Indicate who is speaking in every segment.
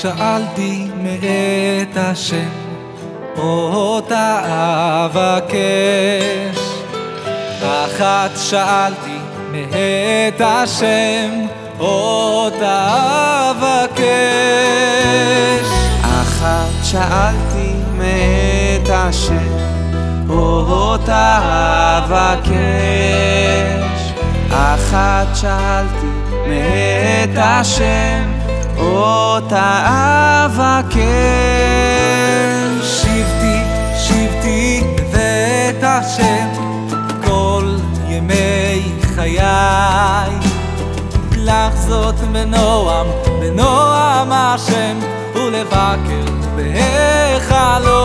Speaker 1: שאלתי מאת השם, אותה אבקש. אחת שאלתי מאת השם, אותה אבקש.
Speaker 2: אחת שאלתי מאת השם, אותה אבקש. אחת שאלתי מאת השם, אותה אבקש.
Speaker 1: שבתי, שבתי בבית השם, כל ימי חיי. לחזות בנועם, בנועם השם, ולבקר בהיכלו.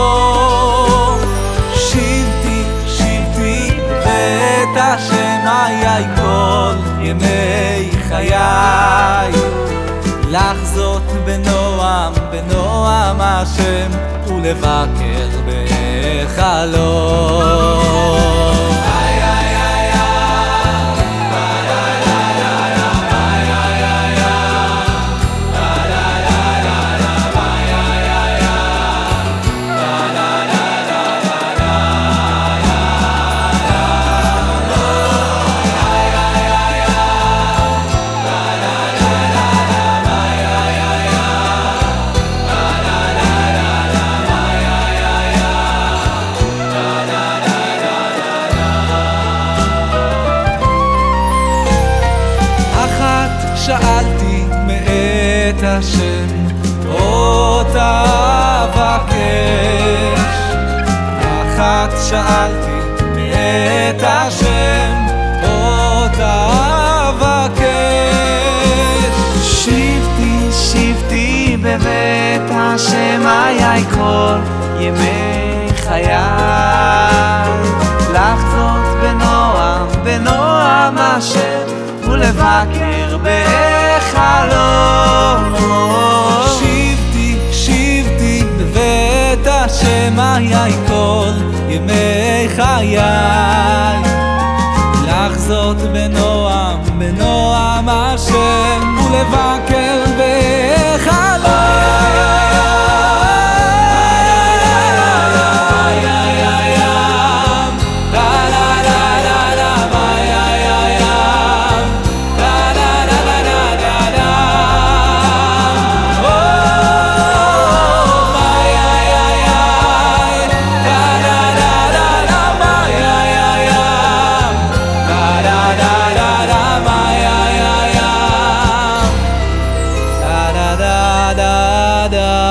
Speaker 1: שבתי, שבתי בבית השם, איי כל ימי חיי. לחזות בנועם, בנועם השם, ולבקר בהיכלו. שאלתי מאת השם, אותה אבקש. אחת שאלתי מאת השם, אותה אבקש.
Speaker 2: שבתי, שבתי בבית השם, איי כל ימי חיי. לחזות בנועם, בנועם השם, ולבקר
Speaker 1: כל ימי חיי. לחזות בנועם, בנועם השם, ולבקר בהיכלו. Ada.